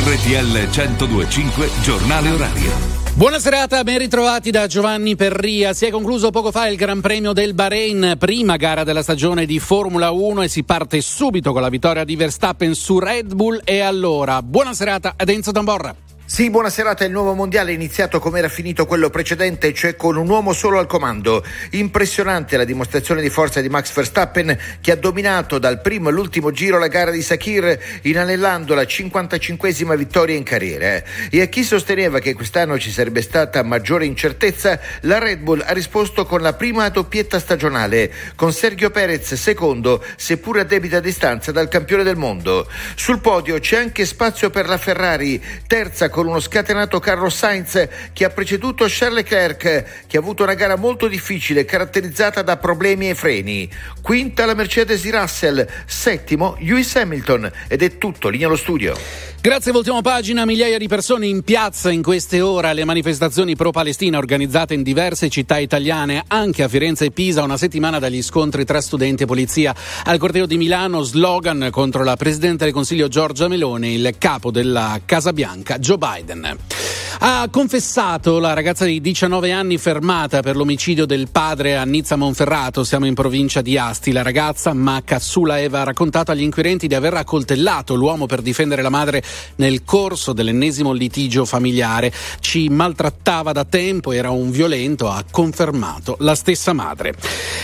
RTL 1025 Giornale Orario. Buona serata, ben ritrovati da Giovanni Perria. Si è concluso poco fa il Gran Premio del Bahrain, prima gara della stagione di Formula 1 e si parte subito con la vittoria di Verstappen su Red Bull. E allora, buona serata ad Enzo Tamborra. Sì, buona serata. Il nuovo mondiale è iniziato come era finito quello precedente, cioè con un uomo solo al comando. Impressionante la dimostrazione di forza di Max Verstappen che ha dominato dal primo all'ultimo giro la gara di Sakir, inanellando la 55esima vittoria in carriera. E a chi sosteneva che quest'anno ci sarebbe stata maggiore incertezza, la Red Bull ha risposto con la prima doppietta stagionale, con Sergio Perez secondo, seppur a debita distanza dal campione del mondo. Sul podio c'è anche spazio per la Ferrari, terza con uno scatenato Carlos Sainz che ha preceduto Charles Leclerc, che ha avuto una gara molto difficile caratterizzata da problemi ai freni. Quinta la Mercedes di Russell, settimo Lewis Hamilton ed è tutto, linea allo studio. Grazie, voltiamo pagina. Migliaia di persone in piazza in queste ore alle manifestazioni pro-Palestina organizzate in diverse città italiane, anche a Firenze e Pisa, una settimana dagli scontri tra studenti e polizia. Al corteo di Milano, slogan contro la Presidente del Consiglio Giorgia Meloni, il capo della Casa Bianca, Joe. Biden. Ha confessato la ragazza di 19 anni fermata per l'omicidio del padre a Nizza Monferrato, siamo in provincia di Asti. La ragazza, Macca Sulaeva, ha raccontato agli inquirenti di aver accoltellato l'uomo per difendere la madre nel corso dell'ennesimo litigio familiare. Ci maltrattava da tempo, era un violento, ha confermato la stessa madre.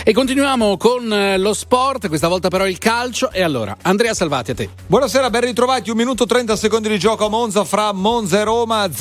E continuiamo con eh, lo sport, questa volta però il calcio. E allora, Andrea Salvati a te. Buonasera, ben ritrovati. Un minuto 30 secondi di gioco a Monza fra Monza e Roma,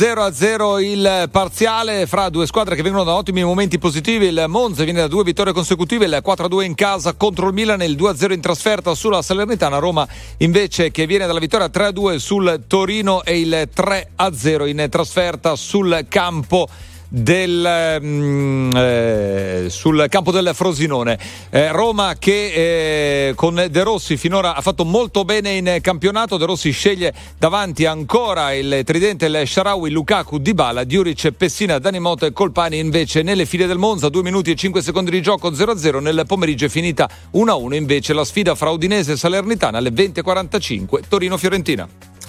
0-0 il parziale fra due squadre che vengono da ottimi momenti positivi. Il Monza viene da due vittorie consecutive, il 4-2 in casa contro il Milan il 2-0 in trasferta sulla Salernitana. Roma invece che viene dalla vittoria 3-2 sul Torino e il 3-0 in trasferta sul campo del, mm, eh, sul campo del Frosinone. Eh, Roma che eh, con De Rossi finora ha fatto molto bene in campionato. De Rossi sceglie davanti ancora il tridente il Sharawi, Lukaku, Dybala, Diuric, Pessina, Danimoto e Colpani invece nelle file del Monza. 2 minuti e 5 secondi di gioco 0-0. Nel pomeriggio è finita 1-1 invece la sfida fra Udinese e Salernitana alle 20.45 Torino-Fiorentina.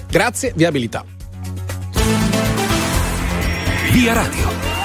Grazie, viabilità. Via Radio.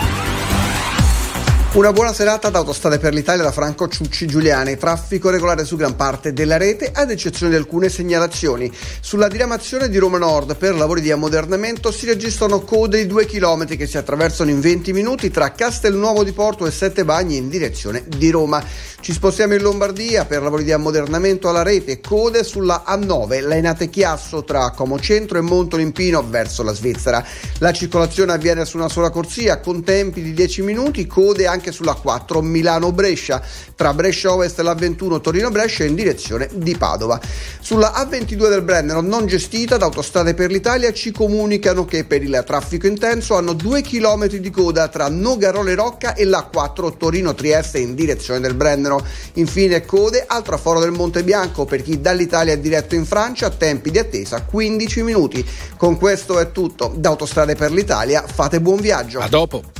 Una buona serata da Autostrade per l'Italia da Franco Ciucci Giuliani. Traffico regolare su gran parte della rete, ad eccezione di alcune segnalazioni. Sulla diramazione di Roma Nord per lavori di ammodernamento si registrano code di 2 km che si attraversano in 20 minuti tra Castelnuovo di Porto e Sette Bagni in direzione di Roma. Ci spostiamo in Lombardia per lavori di ammodernamento alla rete, code sulla A9, Lainate Chiasso tra Como Centro e Montolimpino verso la Svizzera. La circolazione avviene su una sola corsia con tempi di 10 minuti, code anche anche sulla 4 Milano-Brescia, tra Brescia Ovest e la 21 Torino-Brescia in direzione di Padova. Sulla A22 del Brennero non gestita da Autostrade per l'Italia ci comunicano che per il traffico intenso hanno 2 km di coda tra Nogarole Rocca e la 4 Torino-Trieste in direzione del Brennero. Infine code al traforo del Monte Bianco per chi dall'Italia è diretto in Francia, tempi di attesa 15 minuti. Con questo è tutto. Da Autostrade per l'Italia fate buon viaggio. A dopo.